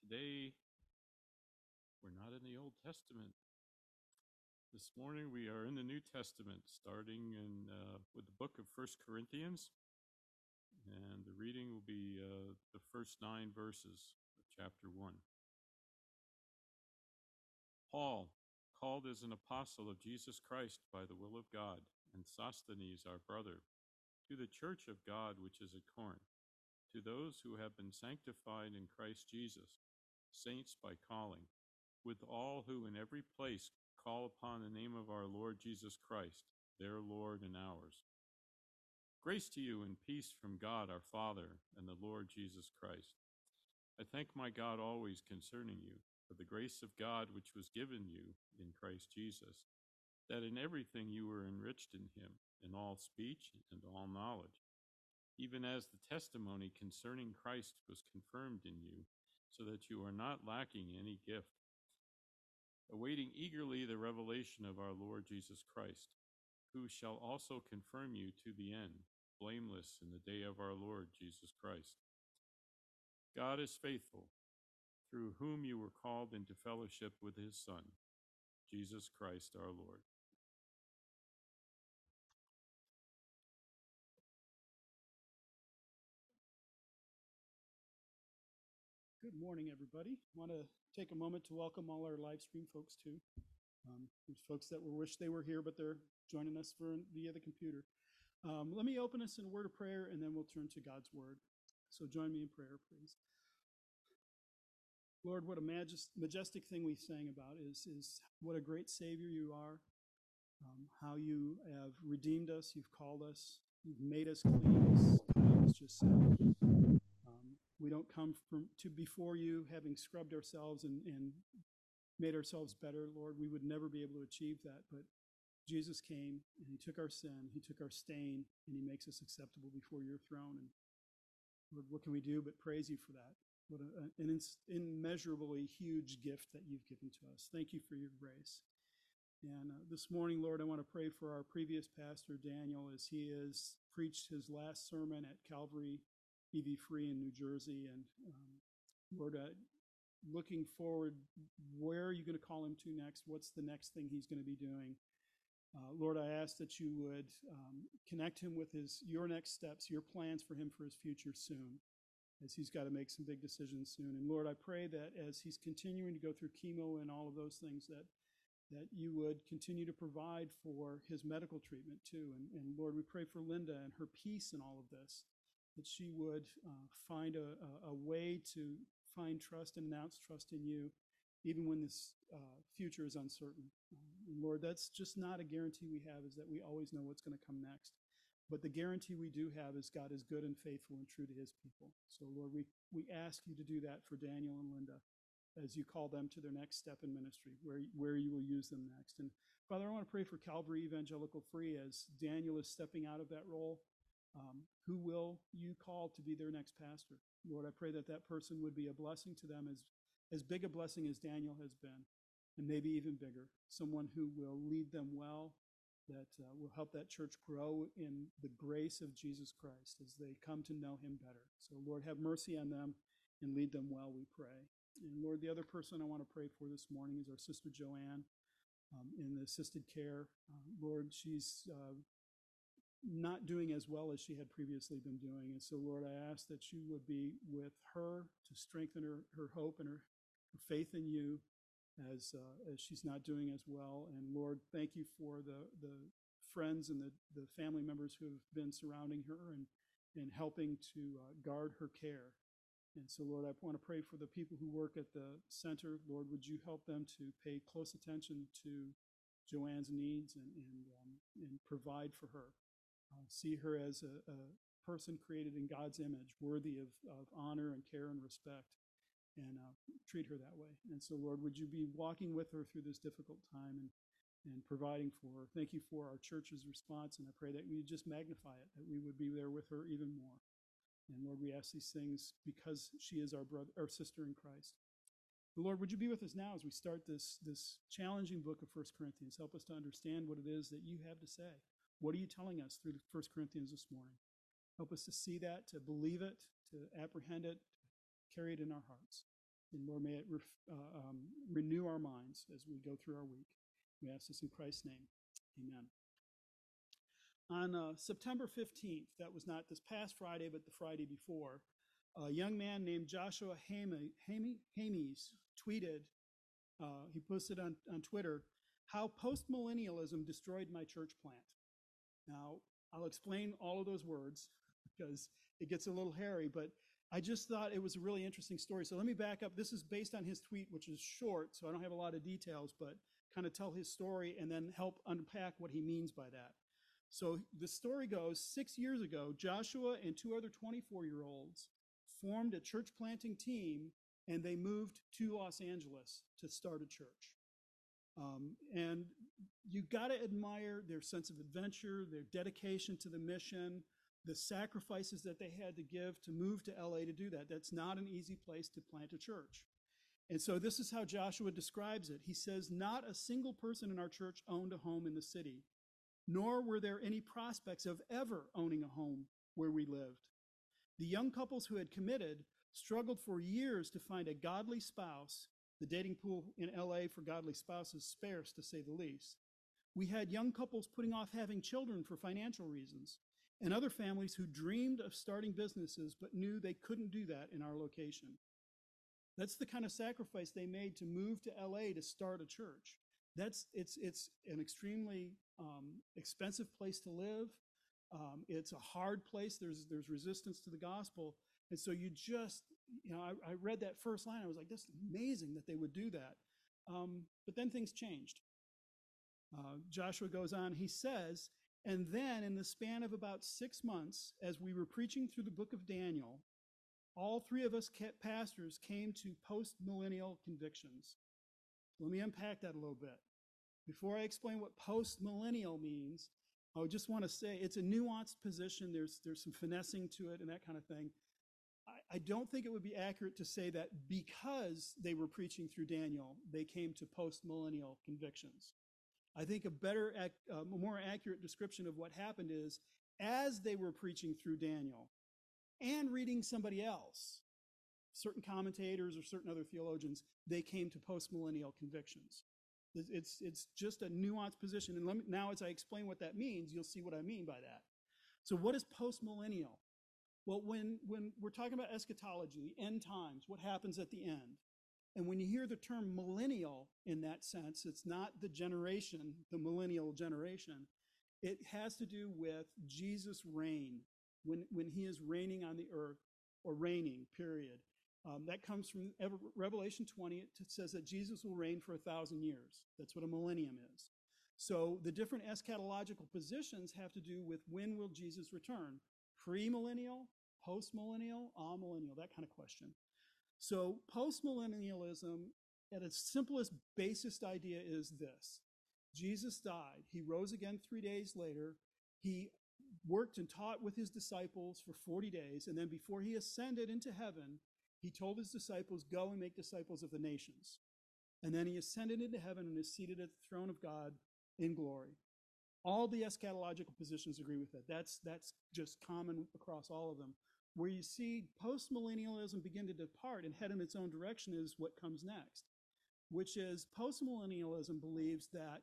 Today, we're not in the Old Testament. This morning, we are in the New Testament, starting in uh, with the book of First Corinthians, and the reading will be uh, the first nine verses of chapter one. Paul, called as an apostle of Jesus Christ by the will of God, and Sosthenes, our brother, to the church of God which is at Corinth, to those who have been sanctified in Christ Jesus saints by calling, with all who in every place call upon the name of our Lord Jesus Christ, their Lord and ours. Grace to you and peace from God our Father and the Lord Jesus Christ. I thank my God always concerning you for the grace of God which was given you in Christ Jesus, that in everything you were enriched in him, in all speech and all knowledge, even as the testimony concerning Christ was confirmed in you so that you are not lacking any gift, awaiting eagerly the revelation of our Lord Jesus Christ, who shall also confirm you to the end, blameless in the day of our Lord Jesus Christ. God is faithful, through whom you were called into fellowship with his Son, Jesus Christ our Lord. Good morning, everybody. Want to take a moment to welcome all our live stream folks too. Um, there's folks that will wish they were here, but they're joining us for, via the computer. Um, let me open us in a word of prayer, and then we'll turn to God's word. So join me in prayer, please. Lord, what a majest, majestic thing we sang about is, is what a great Savior you are, um, how you have redeemed us, you've called us, you've made us clean, as Kyle just saying. We don't come from to before you having scrubbed ourselves and, and made ourselves better, Lord. We would never be able to achieve that. But Jesus came and he took our sin, he took our stain, and he makes us acceptable before your throne. And Lord, what can we do but praise you for that? What a, an immeasurably huge gift that you've given to us. Thank you for your grace. And uh, this morning, Lord, I want to pray for our previous pastor, Daniel, as he has preached his last sermon at Calvary EV Free in New Jersey. And um, Lord, uh, looking forward, where are you going to call him to next? What's the next thing he's going to be doing? Uh, Lord, I ask that you would um, connect him with his your next steps, your plans for him for his future soon, as he's got to make some big decisions soon. And Lord, I pray that as he's continuing to go through chemo and all of those things, that that you would continue to provide for his medical treatment too. And, and Lord, we pray for Linda and her peace in all of this that she would uh, find a, a, way to find trust and announce trust in you, even when this uh, future is uncertain. Uh, Lord, that's just not a guarantee we have, is that we always know what's going to come next. But the guarantee we do have is God is good and faithful and true to his people. So, Lord, we, we ask you to do that for Daniel and Linda as you call them to their next step in ministry, where, where you will use them next. And Father, I want to pray for Calvary Evangelical Free as Daniel is stepping out of that role. Um, who will you call to be their next pastor? Lord, I pray that that person would be a blessing to them as, as big a blessing as Daniel has been, and maybe even bigger. Someone who will lead them well, that uh, will help that church grow in the grace of Jesus Christ as they come to know him better. So, Lord, have mercy on them and lead them well, we pray. And Lord, the other person I want to pray for this morning is our sister Joanne um, in the assisted care. Uh, Lord, she's uh, not doing as well as she had previously been doing. And so, Lord, I ask that you would be with her to strengthen her, her hope and her, her faith in you as, uh, as she's not doing as well. And Lord, thank you for the, the friends and the, the family members who have been surrounding her and, and helping to uh, guard her care. And so, Lord, I want to pray for the people who work at the center. Lord, would you help them to pay close attention to Joanne's needs and, and, um, and provide for her uh, see her as a, a, person created in God's image, worthy of, of honor and care and respect, and uh, treat her that way. And so, Lord, would you be walking with her through this difficult time and, and providing for her? Thank you for our church's response, and I pray that we just magnify it, that we would be there with her even more. And Lord, we ask these things because she is our brother, our sister in Christ. But Lord, would you be with us now as we start this, this challenging book of First Corinthians? Help us to understand what it is that you have to say. What are you telling us through 1 Corinthians this morning? Help us to see that, to believe it, to apprehend it, to carry it in our hearts. And Lord, may it ref, uh, um, renew our minds as we go through our week. We ask this in Christ's name. Amen. On uh, September 15th, that was not this past Friday, but the Friday before, a young man named Joshua Hame- Hame- Hames tweeted, uh, he posted on, on Twitter, how postmillennialism destroyed my church plant. Now, I'll explain all of those words because it gets a little hairy, but I just thought it was a really interesting story. So let me back up. This is based on his tweet, which is short, so I don't have a lot of details, but kind of tell his story and then help unpack what he means by that. So the story goes six years ago, Joshua and two other 24 year olds formed a church planting team and they moved to Los Angeles to start a church. Um, and you got to admire their sense of adventure, their dedication to the mission, the sacrifices that they had to give to move to LA to do that. That's not an easy place to plant a church. And so this is how Joshua describes it. He says, Not a single person in our church owned a home in the city, nor were there any prospects of ever owning a home where we lived. The young couples who had committed struggled for years to find a godly spouse. The dating pool in LA for godly spouses sparse, to say the least. We had young couples putting off having children for financial reasons, and other families who dreamed of starting businesses but knew they couldn't do that in our location. That's the kind of sacrifice they made to move to LA to start a church. That's it's it's an extremely um, expensive place to live. Um, it's a hard place. There's there's resistance to the gospel, and so you just you know I, I read that first line. I was like, this is amazing that they would do that. Um, but then things changed. Uh, Joshua goes on. He says, and then in the span of about six months, as we were preaching through the book of Daniel, all three of us pastors came to post millennial convictions. Let me unpack that a little bit. Before I explain what post millennial means, I just want to say it's a nuanced position. There's, there's some finessing to it and that kind of thing. I, don't think it would be accurate to say that because they were preaching through Daniel, they came to post millennial convictions. I think a better, uh, more accurate description of what happened is as they were preaching through Daniel and reading somebody else, certain commentators or certain other theologians, they came to postmillennial convictions. It's, it's just a nuanced position. And me, now, as I explain what that means, you'll see what I mean by that. So, what is postmillennial? Well, when, when we're talking about eschatology, end times, what happens at the end? And when you hear the term millennial in that sense, it's not the generation, the millennial generation. It has to do with Jesus' reign, when, when he is reigning on the earth, or reigning, period. Um, that comes from Revelation 20. It says that Jesus will reign for a thousand years. That's what a millennium is. So the different eschatological positions have to do with when will Jesus return? Premillennial, postmillennial, amillennial, that kind of question. So postmillennialism, at its simplest, basest idea, is this Jesus died. He rose again three days later. He worked and taught with his disciples for 40 days. And then before he ascended into heaven, he told his disciples, Go and make disciples of the nations. And then he ascended into heaven and is seated at the throne of God in glory. All the eschatological positions agree with that. That's, that's just common across all of them. Where you see postmillennialism begin to depart and head in its own direction is what comes next, which is postmillennialism believes that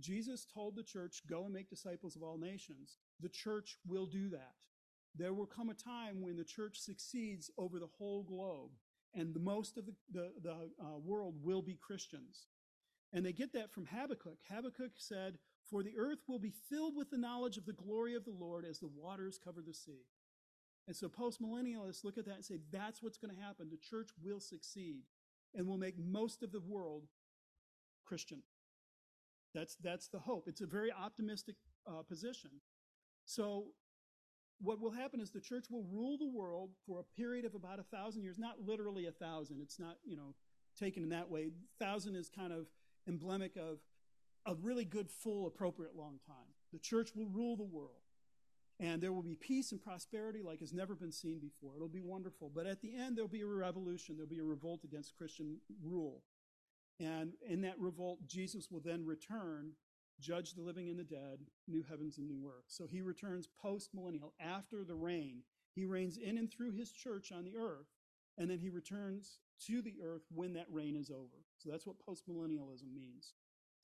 Jesus told the church, Go and make disciples of all nations. The church will do that. There will come a time when the church succeeds over the whole globe, and the most of the, the, the uh, world will be Christians. And they get that from Habakkuk. Habakkuk said, For the earth will be filled with the knowledge of the glory of the Lord as the waters cover the sea. And so postmillennialists look at that and say, that's what's going to happen. The church will succeed and will make most of the world Christian. That's, that's the hope. It's a very optimistic uh, position. So what will happen is the church will rule the world for a period of about a thousand years, not literally a thousand. It's not, you know, taken in that way. Thousand is kind of emblemic of a really good, full, appropriate long time. The church will rule the world. And there will be peace and prosperity like has never been seen before. It'll be wonderful. But at the end, there'll be a revolution. There'll be a revolt against Christian rule. And in that revolt, Jesus will then return, judge the living and the dead, new heavens and new earth. So he returns post millennial, after the reign. He reigns in and through his church on the earth, and then he returns to the earth when that reign is over. So that's what postmillennialism means.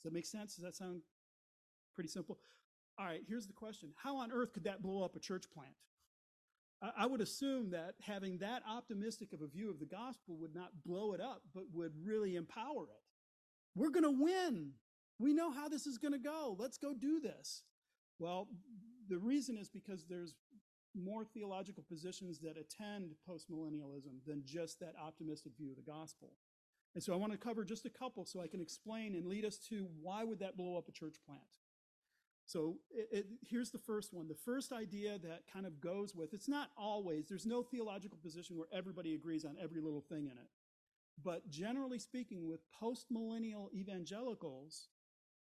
Does that make sense? Does that sound pretty simple? All right, here's the question How on earth could that blow up a church plant? I would assume that having that optimistic of a view of the gospel would not blow it up, but would really empower it. We're going to win. We know how this is going to go. Let's go do this. Well, the reason is because there's more theological positions that attend postmillennialism than just that optimistic view of the gospel. And so I want to cover just a couple so I can explain and lead us to why would that blow up a church plant. So it, it, here's the first one. The first idea that kind of goes with it's not always, there's no theological position where everybody agrees on every little thing in it. But generally speaking, with postmillennial evangelicals,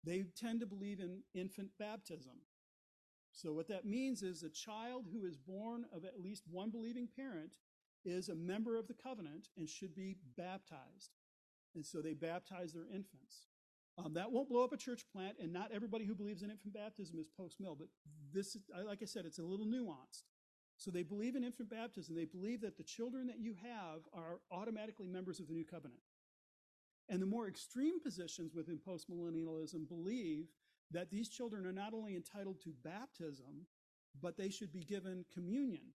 they tend to believe in infant baptism. So what that means is a child who is born of at least one believing parent is a member of the covenant and should be baptized. And so they baptize their infants. Um, that won't blow up a church plant, and not everybody who believes in infant baptism is post mill. But this, like I said, it's a little nuanced. So they believe in infant baptism. They believe that the children that you have are automatically members of the new covenant. And the more extreme positions within postmillennialism believe that these children are not only entitled to baptism, but they should be given communion.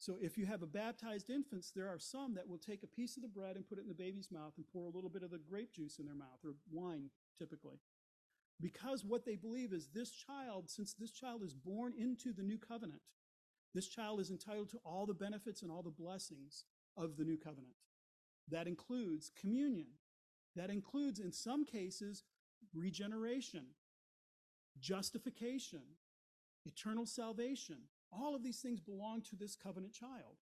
So if you have a baptized infants, there are some that will take a piece of the bread and put it in the baby's mouth and pour a little bit of the grape juice in their mouth or wine typically. Because what they believe is this child, since this child is born into the new covenant, this child is entitled to all the benefits and all the blessings of the new covenant. That includes communion. That includes, in some cases, regeneration, justification, eternal salvation, all of these things belong to this covenant child.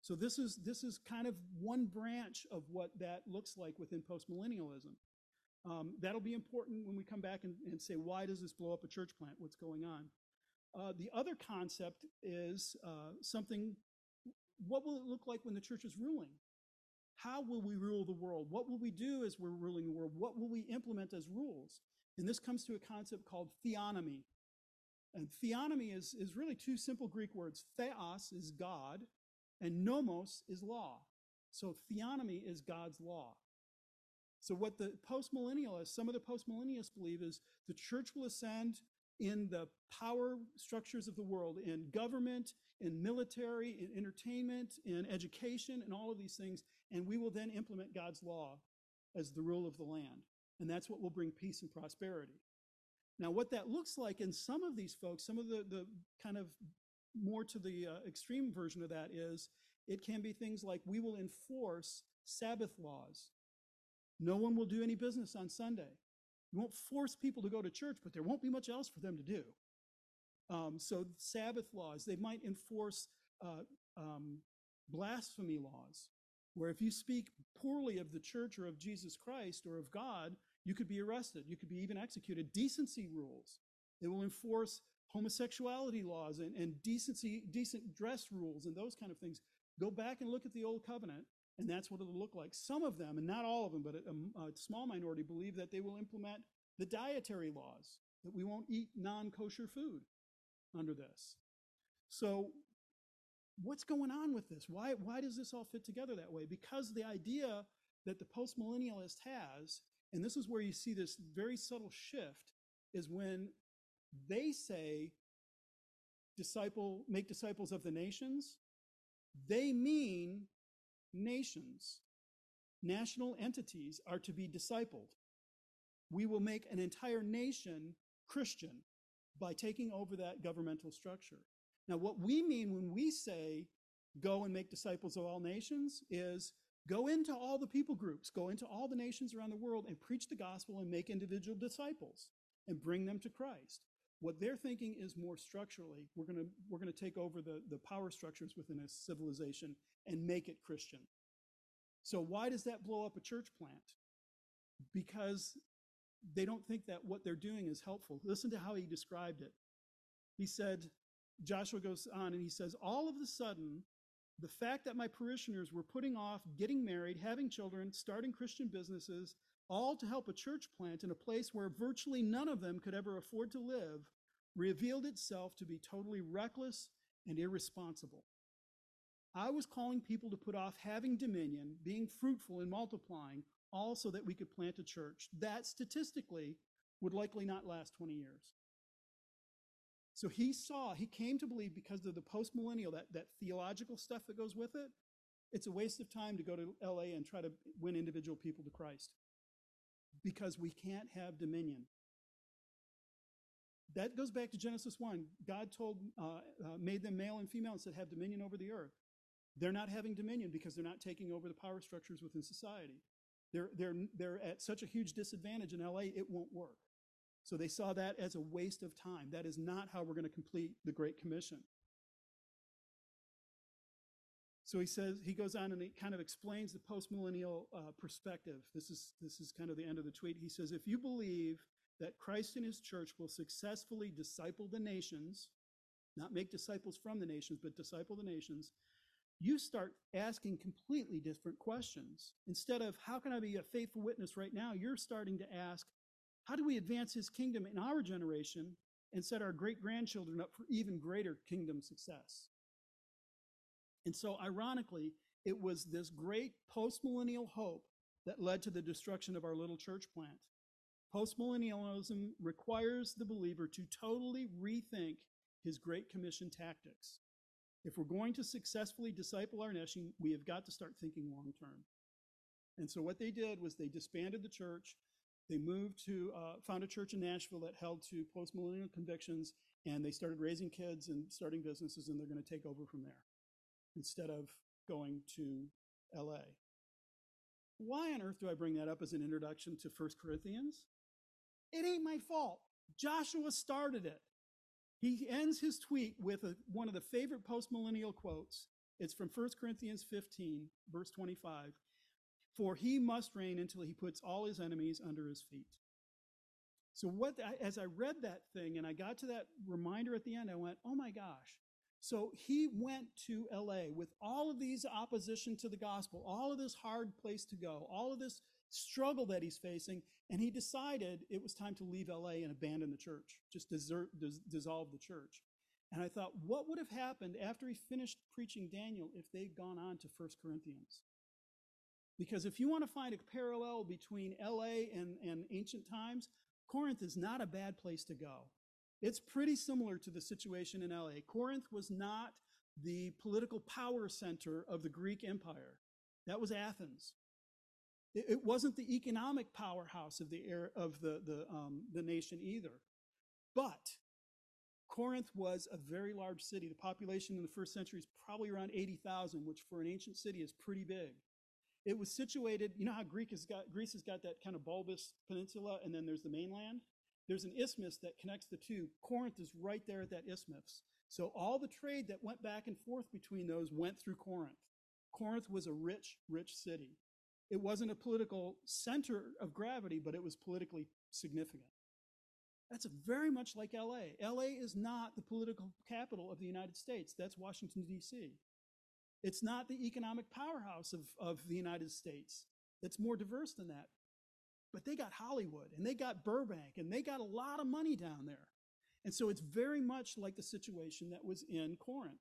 So this is this is kind of one branch of what that looks like within postmillennialism. Um, that'll be important when we come back and, and, say why does this blow up a church plant? What's going on? Uh, the other concept is uh, something. What will it look like when the church is ruling? How will we rule the world? What will we do as we're ruling the world? What will we implement as rules? And this comes to a concept called theonomy. And theonomy is, is really two simple Greek words. Theos is God, and nomos is law. So theonomy is God's law. So what the postmillennialists, some of the postmillennialists believe is the church will ascend in the power structures of the world, in government, in military, in entertainment, in education, and all of these things, and we will then implement God's law as the rule of the land. And that's what will bring peace and prosperity. Now, what that looks like in some of these folks, some of the, the kind of more to the uh, extreme version of that is it can be things like we will enforce Sabbath laws. No one will do any business on Sunday. We won't force people to go to church, but there won't be much else for them to do. Um, so, Sabbath laws, they might enforce uh, um, blasphemy laws, where if you speak poorly of the church or of Jesus Christ or of God, you could be arrested. You could be even executed. Decency rules. They will enforce homosexuality laws and, and decency, decent dress rules and those kind of things. Go back and look at the Old Covenant, and that's what it'll look like. Some of them, and not all of them, but a, a small minority believe that they will implement the dietary laws, that we won't eat non kosher food under this. So, what's going on with this? Why, why does this all fit together that way? Because the idea that the postmillennialist has and this is where you see this very subtle shift is when they say disciple make disciples of the nations. They mean nations. National entities are to be discipled. We will make an entire nation christian by taking over that governmental structure. Now what we mean when we say go and make disciples of all nations is Go into all the people groups, go into all the nations around the world and preach the gospel and make individual disciples and bring them to Christ. What they're thinking is more structurally, we're going to we're going to take over the, the power structures within a civilization and make it Christian. So why does that blow up a church plant? Because they don't think that what they're doing is helpful. Listen to how he described it. He said, Joshua goes on and he says, All of a sudden, the fact that my parishioners were putting off getting married, having children, starting Christian businesses, all to help a church plant in a place where virtually none of them could ever afford to live, revealed itself to be totally reckless and irresponsible. I was calling people to put off having dominion, being fruitful and multiplying, all so that we could plant a church that statistically would likely not last 20 years. So he saw, he came to believe because of the postmillennial, that, that theological stuff that goes with it, it's a waste of time to go to LA and try to win individual people to Christ because we can't have dominion. That goes back to Genesis 1. God told, uh, uh, made them male and female and said, have dominion over the earth. They're not having dominion because they're not taking over the power structures within society. They're, they're, they're at such a huge disadvantage in LA, it won't work. So they saw that as a waste of time. That is not how we're going to complete the Great Commission. So he says he goes on and he kind of explains the postmillennial uh, perspective. This is this is kind of the end of the tweet. He says, if you believe that Christ and his church will successfully disciple the nations, not make disciples from the nations, but disciple the nations, you start asking completely different questions. Instead of how can I be a faithful witness right now, you're starting to ask, how do we advance his kingdom in our generation and set our great grandchildren up for even greater kingdom success? And so, ironically, it was this great postmillennial hope that led to the destruction of our little church plant. Postmillennialism requires the believer to totally rethink his Great Commission tactics. If we're going to successfully disciple our nation, we have got to start thinking long term. And so, what they did was they disbanded the church. They moved to, uh, found a church in Nashville that held to postmillennial convictions, and they started raising kids and starting businesses, and they're going to take over from there instead of going to LA. Why on earth do I bring that up as an introduction to 1 Corinthians? It ain't my fault. Joshua started it. He ends his tweet with a, one of the favorite postmillennial quotes. It's from 1 Corinthians 15, verse 25. For he must reign until he puts all his enemies under his feet. So, what as I read that thing and I got to that reminder at the end, I went, oh my gosh, so he went to LA with all of these opposition to the gospel, all of this hard place to go, all of this struggle that he's facing, and he decided it was time to leave LA and abandon the church, just desert, dis- dissolve the church. And I thought, what would have happened after he finished preaching Daniel if they'd gone on to First Corinthians? Because if you want to find a parallel between LA and, and ancient times, Corinth is not a bad place to go. It's pretty similar to the situation in LA. Corinth was not the political power center of the Greek Empire. That was Athens. It, wasn't the economic powerhouse of the air, of the the um, the nation either. But Corinth was a very large city. The population in the first century is probably around 80,000, which for an ancient city is pretty big. It was situated, you know how Greek has got, Greece has got that kind of bulbous peninsula and then there's the mainland? There's an isthmus that connects the two. Corinth is right there at that isthmus. So all the trade that went back and forth between those went through Corinth. Corinth was a rich, rich city. It wasn't a political center of gravity, but it was politically significant. That's very much like LA. LA is not the political capital of the United States. That's Washington, D.C. It's not the economic powerhouse of, of the United States. It's more diverse than that. But they got Hollywood and they got Burbank and they got a lot of money down there. And so it's very much like the situation that was in Corinth.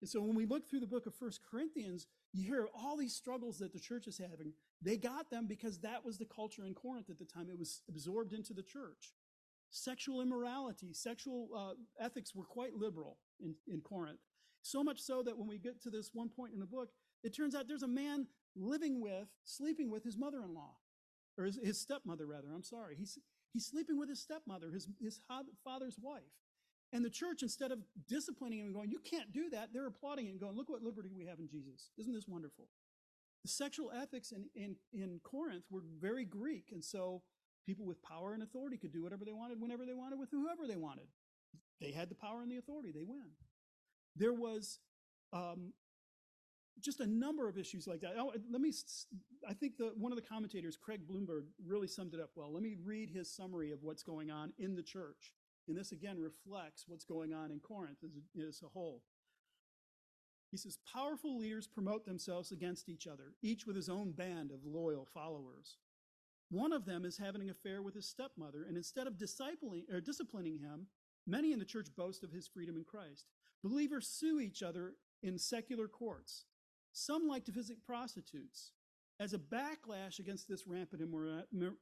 And so when we look through the book of First Corinthians, you hear all these struggles that the church is having. They got them because that was the culture in Corinth at the time. It was absorbed into the church. Sexual immorality, sexual uh, ethics were quite liberal in, in Corinth. So much so that when we get to this one point in the book, it turns out there's a man living with, sleeping with his mother in law or his, his stepmother, rather. I'm sorry. He's, he's sleeping with his stepmother, his, his father's wife. And the church, instead of disciplining him and going, you can't do that, they're applauding and going, look what liberty we have in Jesus. Isn't this wonderful? The sexual ethics in, in, in Corinth were very Greek. And so people with power and authority could do whatever they wanted, whenever they wanted, with whoever they wanted. They had the power and the authority, they win. There was um, just a number of issues like that. Oh, let me, I think the, one of the commentators, Craig Blomberg, really summed it up well. Let me read his summary of what's going on in the church. And this again reflects what's going on in Corinth as a, as a whole. He says, powerful leaders promote themselves against each other, each with his own band of loyal followers. One of them is having an affair with his stepmother, and instead of discipling or disciplining him, many in the church boast of his freedom in Christ. Believers sue each other in secular courts. Some like to visit prostitutes. As a backlash against this rampant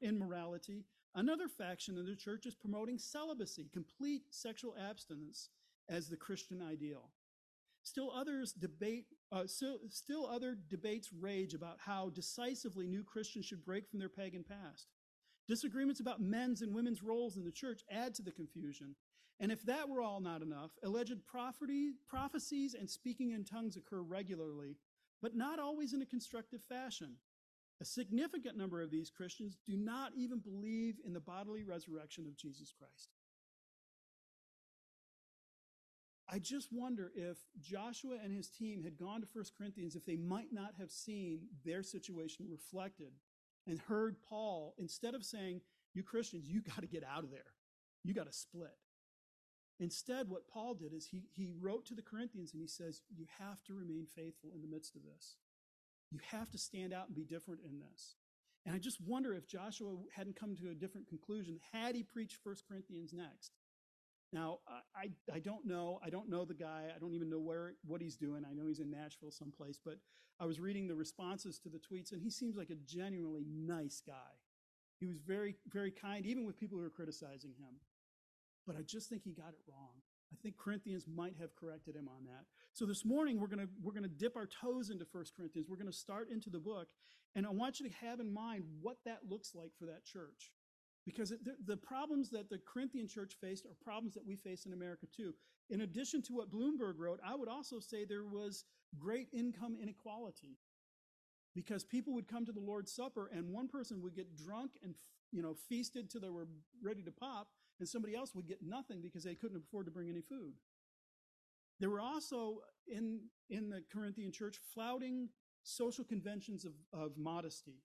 immorality, another faction in the church is promoting celibacy, complete sexual abstinence, as the Christian ideal. Still others debate, uh, still, still other debates rage about how decisively new Christians should break from their pagan past. Disagreements about men's and women's roles in the church add to the confusion. And if that were all not enough, alleged prophecies and speaking in tongues occur regularly, but not always in a constructive fashion. A significant number of these Christians do not even believe in the bodily resurrection of Jesus Christ. I just wonder if Joshua and his team had gone to 1 Corinthians, if they might not have seen their situation reflected and heard Paul, instead of saying, You Christians, you got to get out of there, you got to split. Instead, what Paul did is he, he wrote to the Corinthians and he says, You have to remain faithful in the midst of this. You have to stand out and be different in this. And I just wonder if Joshua hadn't come to a different conclusion had he preached 1 Corinthians next. Now, I, I, don't know. I don't know the guy. I don't even know where what he's doing. I know he's in Nashville someplace, but I was reading the responses to the tweets, and he seems like a genuinely nice guy. He was very, very kind, even with people who were criticizing him. But I just think he got it wrong. I think Corinthians might have corrected him on that. So this morning we're going to we're going to dip our toes into 1 Corinthians. We're going to start into the book, and I want you to have in mind what that looks like for that church. Because it, the, the problems that the Corinthian church faced are problems that we face in America too. In addition to what Blomberg wrote, I would also say there was great income inequality. Because people would come to the Lord's Supper and one person would get drunk and you know feasted till they were ready to pop, and somebody else would get nothing because they couldn't afford to bring any food. There were also in, in the Corinthian church flouting social conventions of, of modesty.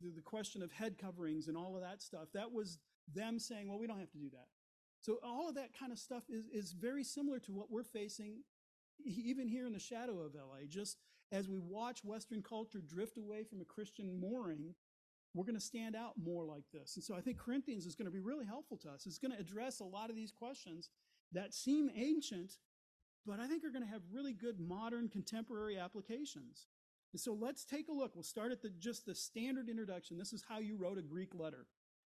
The, the question of head coverings and all of that stuff, that was them saying, well, we don't have to do that. So all of that kind of stuff is, is very similar to what we're facing even here in the shadow of LA. Just as we watch Western culture drift away from a Christian mooring, we're going to stand out more like this. And so I think Corinthians is going to be really helpful to us. It's going to address a lot of these questions that seem ancient, but I think are going to have really good modern contemporary applications. And so let's take a look. We'll start at the just the standard introduction. This is how you wrote a Greek letter.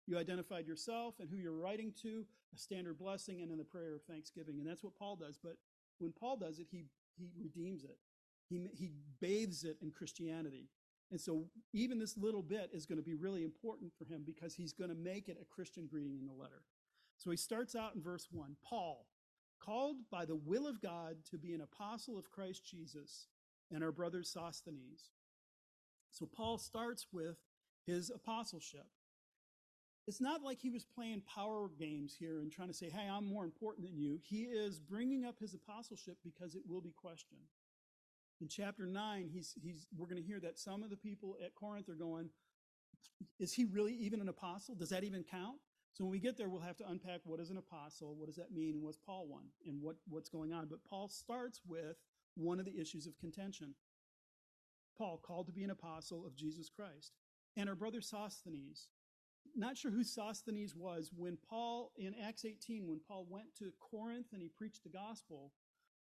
You identified yourself and who you're writing to, a standard blessing, and then the prayer of thanksgiving. And that's what Paul does. But when Paul does it, he he redeems it. He he bathes it in Christianity. And so even this little bit is going to be really important for him because he's going to make it a Christian greeting in the letter. So he starts out in verse 1 Paul, called by the will of God to be an apostle of Christ Jesus, and our brother Sosthenes. So Paul starts with his apostleship. It's not like he was playing power games here and trying to say, hey, I'm more important than you. He is bringing up his apostleship because it will be questioned. In chapter 9, he's, he's, we're going to hear that some of the people at Corinth are going, is he really even an apostle? Does that even count? So when we get there, we'll have to unpack what is an apostle, what does that mean, and what's Paul one, and what, what's going on. But Paul starts with one of the issues of contention. Paul, called to be an apostle of Jesus Christ. And our brother Sosthenes. Not sure who Sosthenes was when Paul, in Acts 18, when Paul went to Corinth and he preached the gospel,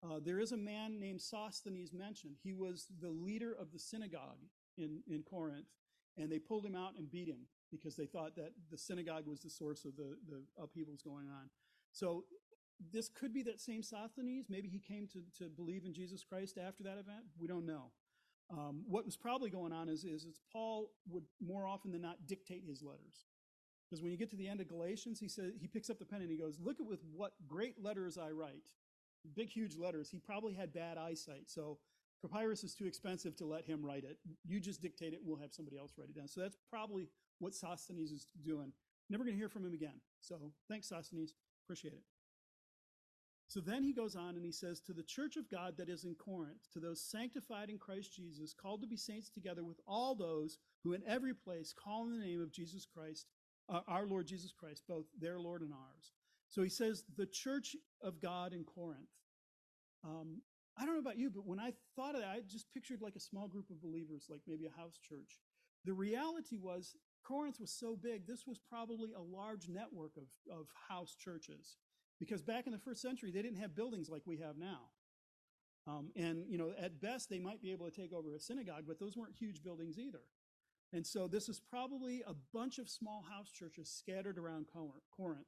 uh, there is a man named Sosthenes mentioned. He was the leader of the synagogue in, in Corinth, and they pulled him out and beat him because they thought that the synagogue was the source of the, the upheavals going on. So this could be that same Sosthenes. Maybe he came to, to believe in Jesus Christ after that event. We don't know. Um, what was probably going on is, is, is Paul would more often than not dictate his letters. Because when you get to the end of Galatians, he says he picks up the pen and he goes, "Look at with what great letters I write." Big, huge letters. He probably had bad eyesight, so papyrus is too expensive to let him write it. You just dictate it, and we'll have somebody else write it down. So that's probably what Sosthenes is doing. Never going to hear from him again. So thanks, Sosthenes. Appreciate it. So then he goes on and he says, To the church of God that is in Corinth, to those sanctified in Christ Jesus, called to be saints together with all those who in every place call in the name of Jesus Christ, uh, our Lord Jesus Christ, both their Lord and ours. So he says, The church of God in Corinth. Um, I don't know about you, but when I thought of that, I just pictured like a small group of believers, like maybe a house church. The reality was, Corinth was so big, this was probably a large network of, of house churches. Because back in the first century, they didn't have buildings like we have now. Um, and, you know, at best, they might be able to take over a synagogue, but those weren't huge buildings either. And so this is probably a bunch of small house churches scattered around Corinth.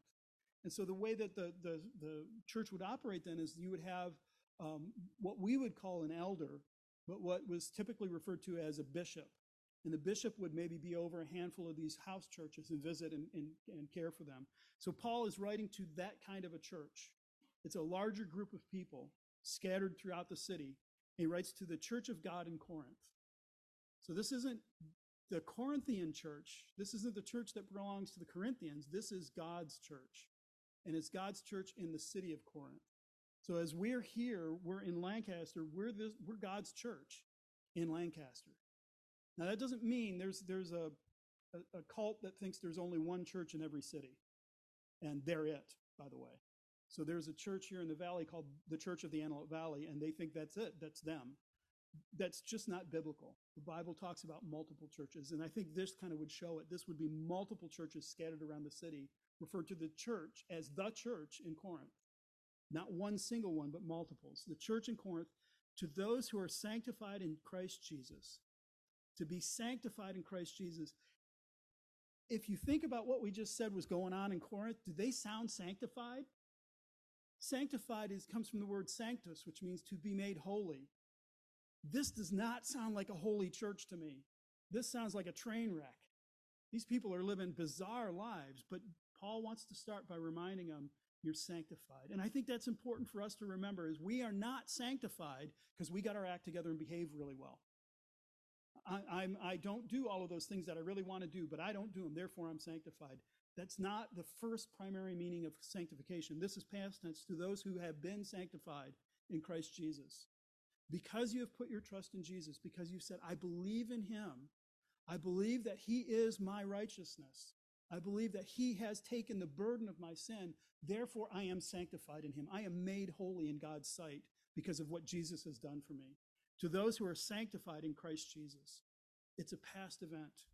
And so the way that the, the, the church would operate then is you would have um, what we would call an elder, but what was typically referred to as a bishop. And the bishop would maybe be over a handful of these house churches and visit and, and, and care for them. So Paul is writing to that kind of a church. It's a larger group of people scattered throughout the city. He writes to the church of God in Corinth. So this isn't the Corinthian church. This isn't the church that belongs to the Corinthians. This is God's church. And it's God's church in the city of Corinth. So as we're here, we're in Lancaster, we're, this, we're God's church in Lancaster. Now that doesn't mean there's, there's a, a, a cult that thinks there's only one church in every city. And they're it, by the way. So there's a church here in the valley called the Church of the Antelope Valley, and they think that's it, that's them. That's just not biblical. The Bible talks about multiple churches, and I think this kind of would show it. This would be multiple churches scattered around the city, referred to the church as the church in Corinth. Not one single one, but multiples. The church in Corinth, to those who are sanctified in Christ Jesus. To be sanctified in Christ Jesus. If you think about what we just said was going on in Corinth, do they sound sanctified? Sanctified is, comes from the word sanctus, which means to be made holy. This does not sound like a holy church to me. This sounds like a train wreck. These people are living bizarre lives, but Paul wants to start by reminding them you're sanctified. And I think that's important for us to remember is we are not sanctified because we got our act together and behave really well. I, I'm, I don't do all of those things that I really want to do, but I don't do them. Therefore, I'm sanctified. That's not the first primary meaning of sanctification. This is past tense to those who have been sanctified in Christ Jesus. Because you have put your trust in Jesus, because you've said, I believe in him, I believe that he is my righteousness. I believe that he has taken the burden of my sin. Therefore, I am sanctified in him. I am made holy in God's sight because of what Jesus has done for me. To those who are sanctified in Christ Jesus, it's a past event.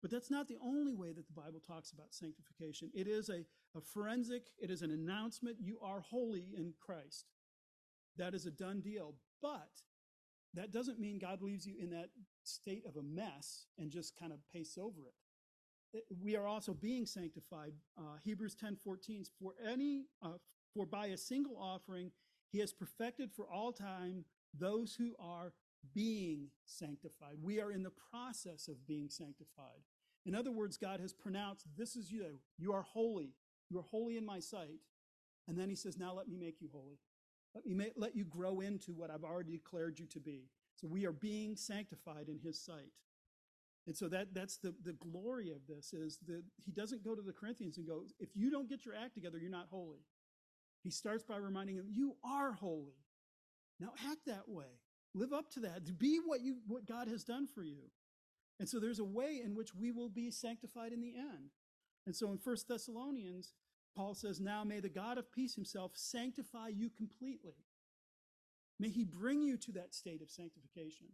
But that's not the only way that the Bible talks about sanctification. It is a, a forensic, it is an announcement you are holy in Christ. That is a done deal. But that doesn't mean God leaves you in that state of a mess and just kind of pace over it. We are also being sanctified. Uh, Hebrews 10 14, for any, uh, for by a single offering, he has perfected for all time those who are being sanctified. We are in the process of being sanctified. In other words, God has pronounced, This is you. You are holy. You are holy in my sight. And then he says, Now let me make you holy. Let me make, let you grow into what I've already declared you to be. So we are being sanctified in his sight. And so that, that's the, the glory of this is that he doesn't go to the Corinthians and go, if you don't get your act together, you're not holy. He starts by reminding them, you are holy. Now act that way. Live up to that. Be what you what God has done for you. And so there's a way in which we will be sanctified in the end. And so in First Thessalonians, Paul says, Now may the God of peace himself sanctify you completely. May he bring you to that state of sanctification.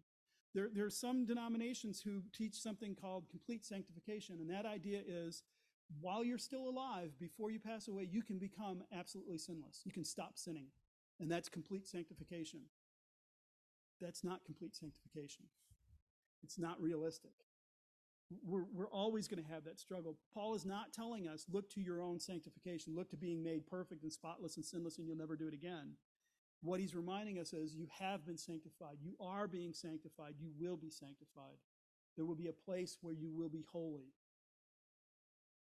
There, there are some denominations who teach something called complete sanctification, and that idea is while you're still alive, before you pass away, you can become absolutely sinless. You can stop sinning, and that's complete sanctification. That's not complete sanctification. It's not realistic. We're, we're always going to have that struggle. Paul is not telling us, look to your own sanctification, look to being made perfect and spotless and sinless, and you'll never do it again. What he's reminding us is, you have been sanctified. You are being sanctified. You will be sanctified. There will be a place where you will be holy.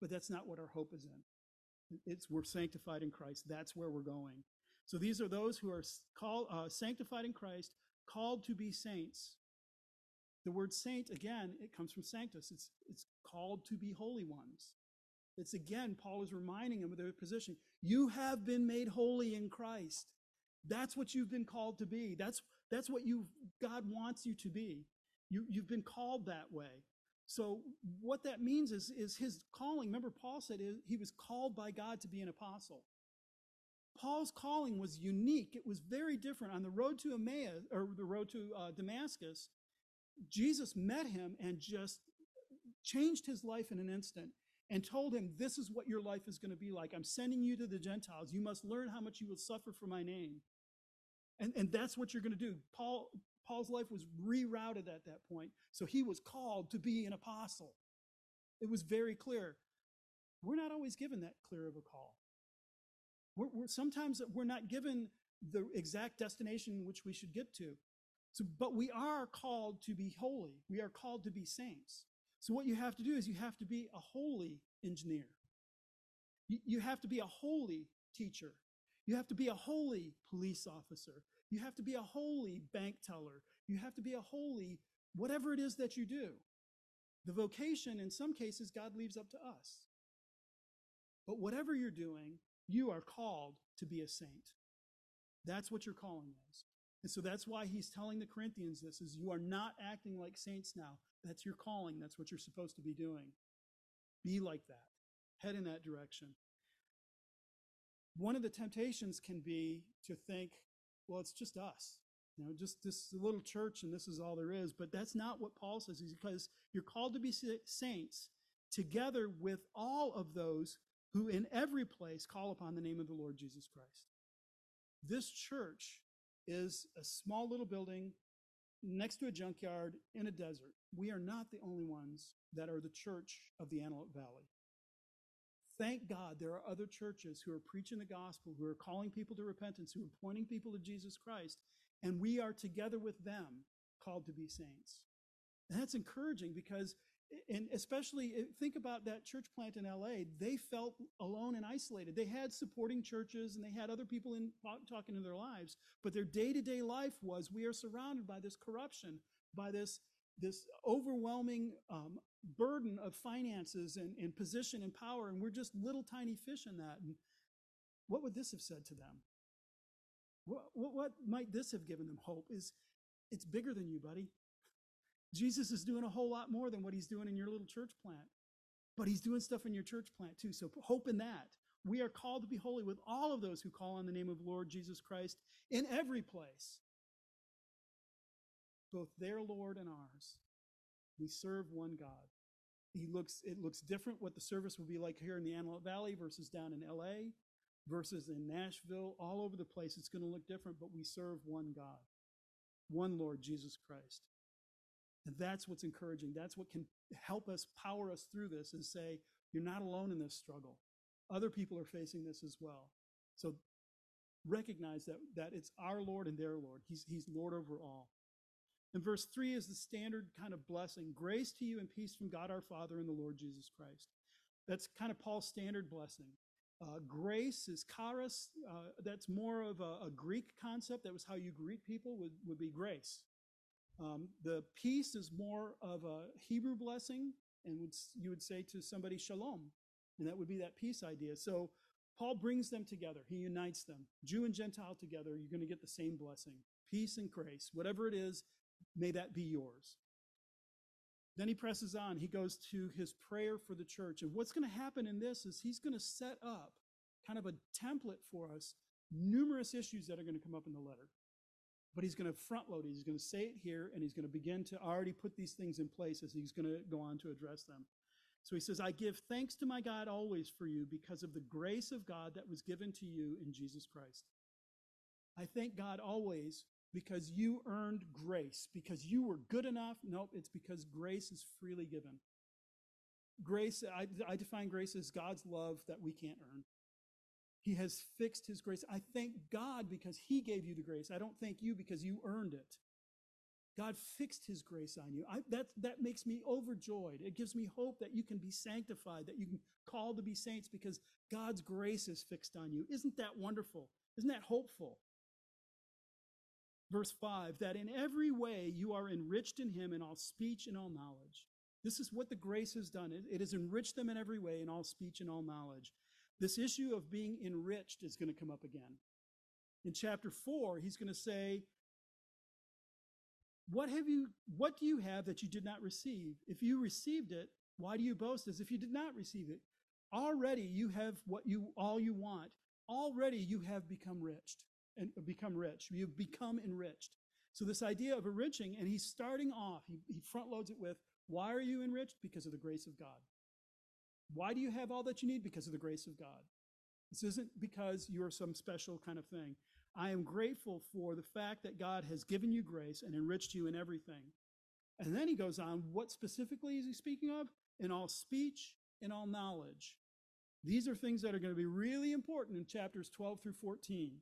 But that's not what our hope is in. It's we're sanctified in Christ. That's where we're going. So these are those who are called, uh, sanctified in Christ, called to be saints. The word saint, again, it comes from sanctus. It's, it's called to be holy ones. It's again, Paul is reminding them of their position. You have been made holy in Christ. That's what you've been called to be. That's, that's what you God wants you to be. You, you've been called that way. So what that means is, is his calling. Remember, Paul said he was called by God to be an apostle. Paul's calling was unique. It was very different. On the road to Emmaus, or the road to uh, Damascus, Jesus met him and just changed his life in an instant and told him, This is what your life is going to be like. I'm sending you to the Gentiles. You must learn how much you will suffer for my name. And, and that's what you're going to do. Paul, Paul's life was rerouted at that point. So he was called to be an apostle. It was very clear. We're not always given that clear of a call. We're, we're, sometimes we're not given the exact destination which we should get to. So, but we are called to be holy. We are called to be saints. So what you have to do is you have to be a holy engineer. You, have to be a holy teacher. You have to be a holy police officer. You have to be a holy bank teller. You have to be a holy whatever it is that you do. The vocation, in some cases, God leaves up to us. But whatever you're doing, you are called to be a saint. That's what your calling is. And so that's why he's telling the Corinthians this is you are not acting like saints now. That's your calling. That's what you're supposed to be doing. Be like that. Head in that direction. One of the temptations can be to think, well, it's just us. You know, just this little church and this is all there is. But that's not what Paul says. He's because you're called to be saints together with all of those who in every place call upon the name of the Lord Jesus Christ. This church is a small little building next to a junkyard in a desert. We are not the only ones that are the church of the Antelope Valley. Thank God there are other churches who are preaching the gospel, who are calling people to repentance, who are pointing people to Jesus Christ, and we are together with them called to be saints. And that's encouraging because and especially eh, think about that church plant in LA. They felt alone and isolated. They had supporting churches and they had other people in talking to their lives, but their day-to-day life was we are surrounded by this corruption, by this this overwhelming um, burden of finances and, and position and power, and we're just little tiny fish in that. And what would this have said to them? What, what, what might this have given them hope? Is it's bigger than you, buddy. Jesus is doing a whole lot more than what he's doing in your little church plant. But he's doing stuff in your church plant too. So hope in that. We are called to be holy with all of those who call on the name of Lord Jesus Christ in every place, both their Lord and ours. We serve one God. He looks, it looks different what the service will be like here in the Antelope Valley versus down in LA versus in Nashville, all over the place. It's going to look different, but we serve one God, one Lord Jesus Christ. And that's what's encouraging. That's what can help us, power us through this, and say, you're not alone in this struggle. Other people are facing this as well. So recognize that, that it's our Lord and their Lord. He's, he's Lord over all. And verse 3 is the standard kind of blessing grace to you and peace from God our Father and the Lord Jesus Christ. That's kind of Paul's standard blessing. Uh, grace is charis. Uh, that's more of a, a, Greek concept. That was how you greet people, would, would be grace. Um, the peace is more of a Hebrew blessing, and would, you would say to somebody shalom, and that would be that peace idea. So Paul brings them together. He unites them. Jew and Gentile together, you're going to get the same blessing. Peace and grace, whatever it is, may that be yours. Then he presses on. He goes to his prayer for the church. And what's going to happen in this is he's going to set up kind of a template for us, numerous issues that are going to come up in the letter but he's going to front load it. He's going to say it here, and he's going to begin to already put these things in place as he's going to go on to address them. So he says, I give thanks to my God always for you because of the grace of God that was given to you in Jesus Christ. I thank God always because you earned grace, because you were good enough. Nope, it's because grace is freely given. Grace, I, I define grace as God's love that we can't earn. He has fixed his grace. I thank God because he gave you the grace. I don't thank you because you earned it. God fixed his grace on you. I, that, that makes me overjoyed. It gives me hope that you can be sanctified, that you can call to be saints because God's grace is fixed on you. Isn't that wonderful? Isn't that hopeful? Verse 5 that in every way you are enriched in him in all speech and all knowledge. This is what the grace has done. It, it has enriched them in every way in all speech and all knowledge this issue of being enriched is going to come up again. In chapter 4, he's going to say, what have you what do you have that you did not receive? If you received it, why do you boast as if you did not receive it? Already you have what you all you want. Already you have become rich and become rich. You've become enriched. So this idea of enriching, and he's starting off, he, he front loads it with, why are you enriched? Because of the grace of God. Why do you have all that you need? Because of the grace of God. This isn't because you're some special kind of thing. I am grateful for the fact that God has given you grace and enriched you in everything. And then he goes on, what specifically is he speaking of? In all speech, in all knowledge. These are things that are going to be really important in chapters 12 through 14.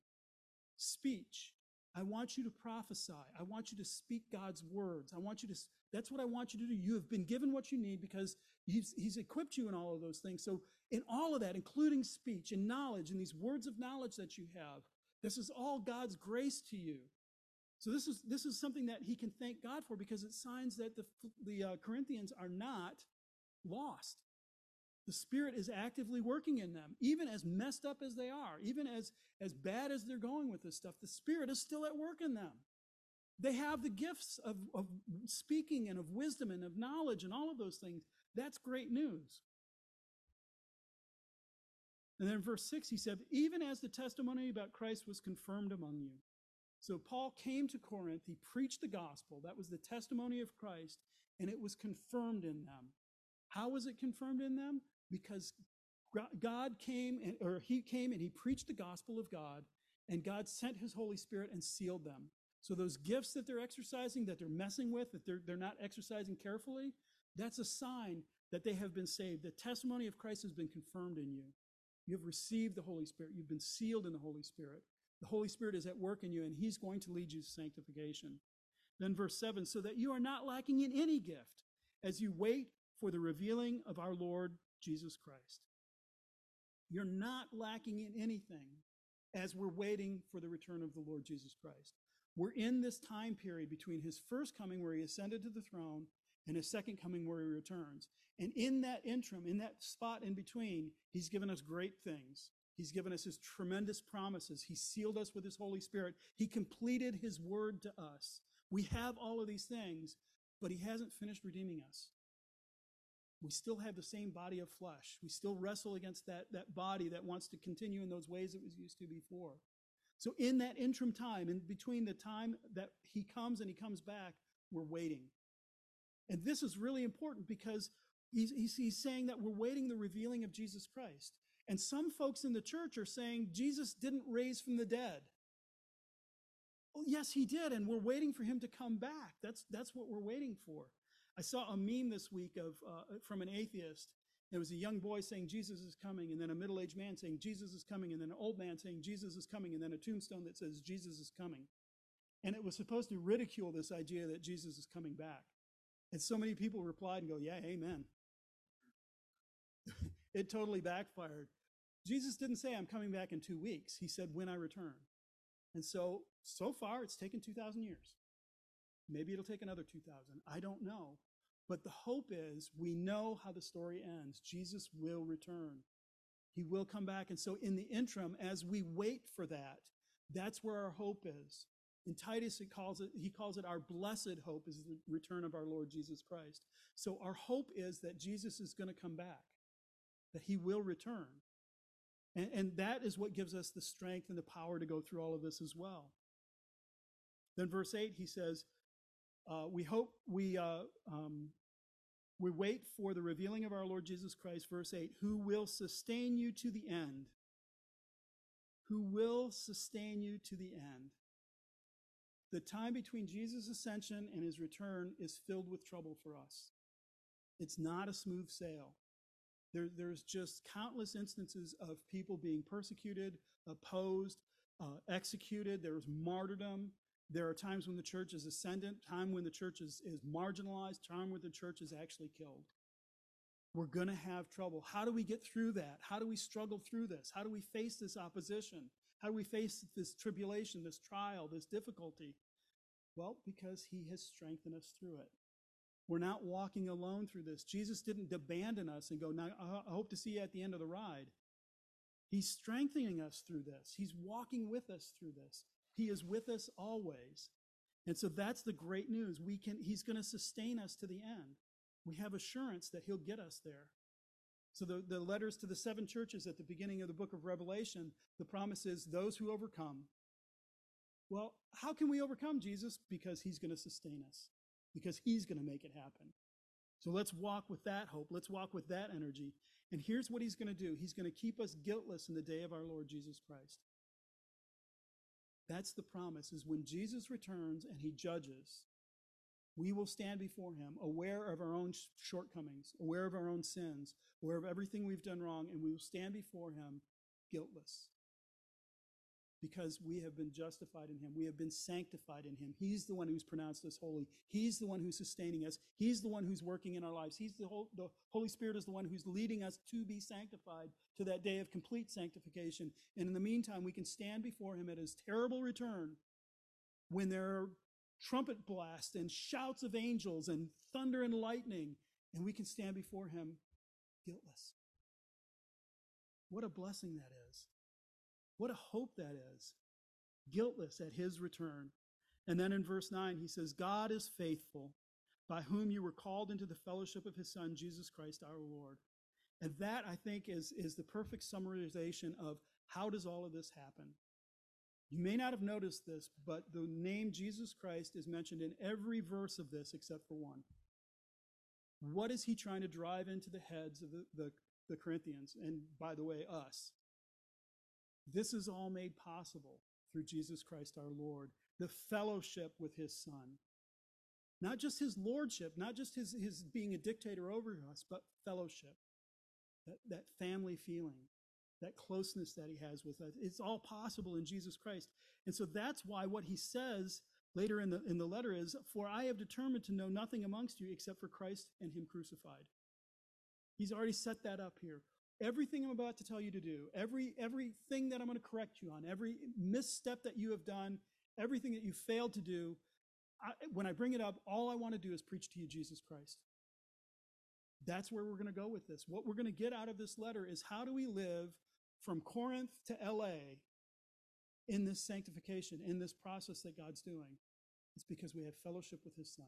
Speech. I want you to prophesy. I want you to speak God's words. I want you to, that's what I want you to do. You have been given what you need because he's, he's equipped you in all of those things. So, in all of that, including speech and knowledge and these words of knowledge that you have, this is all God's grace to you. So this is this is something that he can thank God for because it signs that the the uh, Corinthians are not lost. The Spirit is actively working in them, even as messed up as they are, even as as bad as they're going with this stuff. The Spirit is still at work in them. They have the gifts of, of speaking and of wisdom and of knowledge and all of those things. That's great news. And then verse 6, he said, Even as the testimony about Christ was confirmed among you. So Paul came to Corinth, he preached the gospel. That was the testimony of Christ, and it was confirmed in them. How was it confirmed in them? Because God came, and, or he came and he preached the gospel of God, and God sent his Holy Spirit and sealed them. So those gifts that they're exercising, that they're messing with, that they're, they're not exercising carefully, that's a sign that they have been saved. The testimony of Christ has been confirmed in you. You have received the Holy Spirit. You've been sealed in the Holy Spirit. The Holy Spirit is at work in you, and He's going to lead you to sanctification. Then, verse 7 so that you are not lacking in any gift as you wait for the revealing of our Lord Jesus Christ. You're not lacking in anything as we're waiting for the return of the Lord Jesus Christ. We're in this time period between his first coming, where he ascended to the throne, and his second coming, where he returns. And in that interim, in that spot in between, he's given us great things. He's given us his tremendous promises. He sealed us with his Holy Spirit. He completed his word to us. We have all of these things, but he hasn't finished redeeming us. We still have the same body of flesh. We still wrestle against that, that body that wants to continue in those ways it was used to before. So, in that interim time, in between the time that he comes and he comes back, we're waiting. And this is really important because he's, he's, he's saying that we're waiting the revealing of Jesus Christ. And some folks in the church are saying Jesus didn't raise from the dead. Well, yes, he did, and we're waiting for him to come back. That's, that's what we're waiting for. I saw a meme this week of uh, from an atheist. There was a young boy saying Jesus is coming, and then a middle-aged man saying Jesus is coming, and then an old man saying Jesus is coming, and then a tombstone that says Jesus is coming. And it was supposed to ridicule this idea that Jesus is coming back. And so many people replied and go, Yeah, amen. it totally backfired. Jesus didn't say, I'm coming back in two weeks. He said, When I return. And so, so far, it's taken 2,000 years. Maybe it'll take another 2,000. I don't know. But the hope is we know how the story ends. Jesus will return. He will come back. And so, in the interim, as we wait for that, that's where our hope is. In Titus, it calls it, he calls it our blessed hope is the return of our Lord Jesus Christ. So, our hope is that Jesus is going to come back, that he will return. And, and that is what gives us the strength and the power to go through all of this as well. Then, verse 8, he says, uh, we hope we uh, um, we wait for the revealing of our Lord Jesus Christ, verse 8, who will sustain you to the end. Who will sustain you to the end. The time between Jesus' ascension and his return is filled with trouble for us. It's not a smooth sail. There, there's just countless instances of people being persecuted, opposed, uh, executed. There's martyrdom. There are times when the church is ascendant, time when the church is, is marginalized, time when the church is actually killed. We're going to have trouble. How do we get through that? How do we struggle through this? How do we face this opposition? How do we face this tribulation, this trial, this difficulty? Well, because he has strengthened us through it. We're not walking alone through this. Jesus didn't abandon us and go, Now, I hope to see you at the end of the ride. He's strengthening us through this, He's walking with us through this. He is with us always. And so that's the great news. We can, he's going to sustain us to the end. We have assurance that he'll get us there. So the, the letters to the seven churches at the beginning of the book of Revelation, the promise is those who overcome. Well, how can we overcome Jesus? Because he's going to sustain us, because he's going to make it happen. So let's walk with that hope. Let's walk with that energy. And here's what he's going to do He's going to keep us guiltless in the day of our Lord Jesus Christ. That's the promise is when Jesus returns and he judges, we will stand before him aware of our own shortcomings, aware of our own sins, aware of everything we've done wrong, and we will stand before him guiltless because we have been justified in him. We have been sanctified in him. He's the one who's pronounced us holy. He's the one who's sustaining us. He's the one who's working in our lives. He's the, whole, the Holy Spirit is the one who's leading us to be sanctified to that day of complete sanctification. And in the meantime, we can stand before him at his terrible return when there are trumpet blasts and shouts of angels and thunder and lightning, and we can stand before him guiltless. What a blessing that is. What a hope that is. Guiltless at his return. And then in verse 9, he says, God is faithful, by whom you were called into the fellowship of his Son, Jesus Christ our Lord. And that, I think, is, is the perfect summarization of how does all of this happen? You may not have noticed this, but the name Jesus Christ is mentioned in every verse of this except for one. What is he trying to drive into the heads of the, the, the Corinthians? And by the way, us. This is all made possible through Jesus Christ our Lord, the fellowship with his Son. Not just his lordship, not just his, his being a dictator over us, but fellowship, that, that family feeling, that closeness that he has with us. It's all possible in Jesus Christ. And so that's why what he says later in the, in the letter is, For I have determined to know nothing amongst you except for Christ and him crucified. He's already set that up here everything I'm about to tell you to do, every everything that I'm going to correct you on, every misstep that you have done, everything that you failed to do, I, when I bring it up, all I want to do is preach to you Jesus Christ. That's where we're going to go with this. What we're going to get out of this letter is how do we live from Corinth to LA in this sanctification, in this process that God's doing? It's because we have fellowship with his son.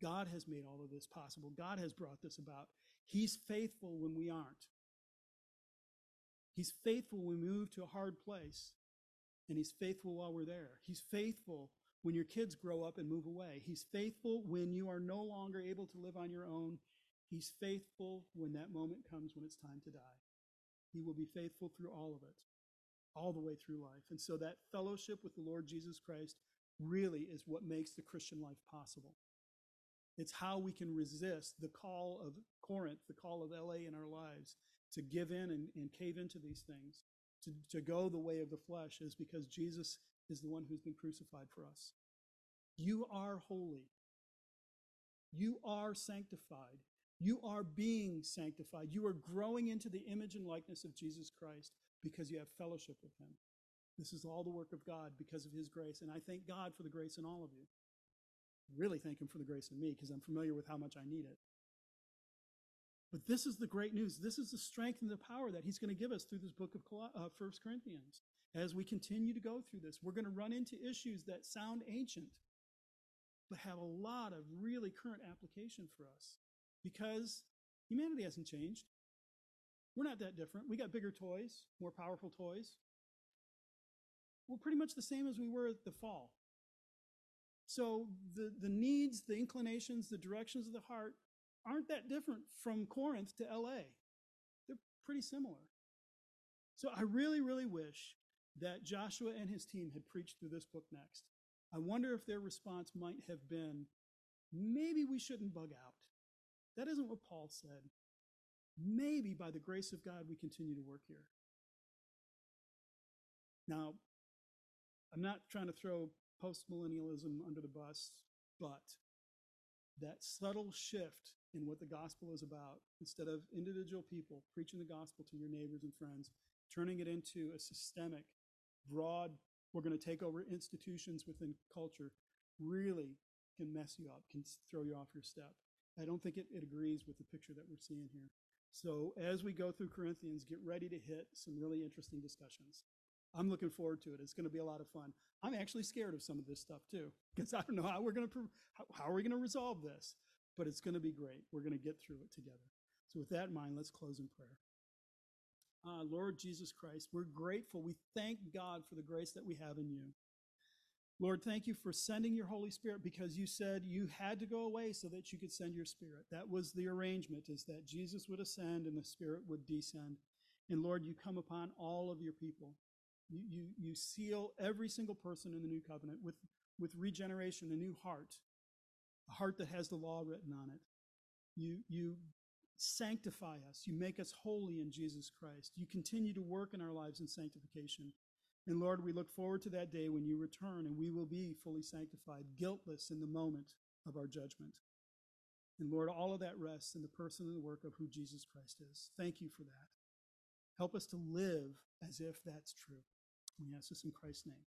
God has made all of this possible. God has brought this about. He's faithful when we aren't. He's faithful when we move to a hard place, and He's faithful while we're there. He's faithful when your kids grow up and move away. He's faithful when you are no longer able to live on your own. He's faithful when that moment comes when it's time to die. He will be faithful through all of it, all the way through life. And so that fellowship with the Lord Jesus Christ really is what makes the Christian life possible. It's how we can resist the call of Corinth, the call of LA in our lives, to give in and, and cave into these things, to, to go the way of the flesh, is because Jesus is the one who's been crucified for us. You are holy. You are sanctified. You are being sanctified. You are growing into the image and likeness of Jesus Christ because you have fellowship with him. This is all the work of God because of his grace. And I thank God for the grace in all of you. Really thank him for the grace in me because I'm familiar with how much I need it. But this is the great news. This is the strength and the power that he's going to give us through this book of uh, First Corinthians. As we continue to go through this, we're going to run into issues that sound ancient, but have a lot of really current application for us because humanity hasn't changed. We're not that different. We got bigger toys, more powerful toys. We're pretty much the same as we were at the fall. So the, the needs, the inclinations, the directions of the heart aren't that different from Corinth to LA. They're pretty similar. So I really, really wish that Joshua and his team had preached through this book next. I wonder if their response might have been maybe we shouldn't bug out. That isn't what Paul said. Maybe by the grace of God we continue to work here. Now, I'm not trying to throw postmillennialism under the bus, but that subtle shift in what the gospel is about, instead of individual people preaching the gospel to your neighbors and friends, turning it into a systemic, broad, we're going to take over institutions within culture, really can mess you up, can throw you off your step. I don't think it, it agrees with the picture that we're seeing here. So as we go through Corinthians, get ready to hit some really interesting discussions. I'm looking forward to it. It's going to be a lot of fun. I'm actually scared of some of this stuff too, because I don't know how we're going to how, how are we going to resolve this but it's going to be great. We're going to get through it together. So, with that in mind, let's close in prayer. Uh, Lord Jesus Christ, we're grateful. We thank God for the grace that we have in you. Lord, thank you for sending your Holy Spirit because you said you had to go away so that you could send your Spirit. That was the arrangement, is that Jesus would ascend and the Spirit would descend. And Lord, you come upon all of your people. You, you, you seal every single person in the new covenant with, with regeneration, a new heart, a heart that has the law written on it. You, you sanctify us. You make us holy in Jesus Christ. You continue to work in our lives in sanctification. And Lord, we look forward to that day when you return and we will be fully sanctified, guiltless in the moment of our judgment. And Lord, all of that rests in the person and the work of who Jesus Christ is. Thank you for that. Help us to live as if that's true. We ask this in Christ's name.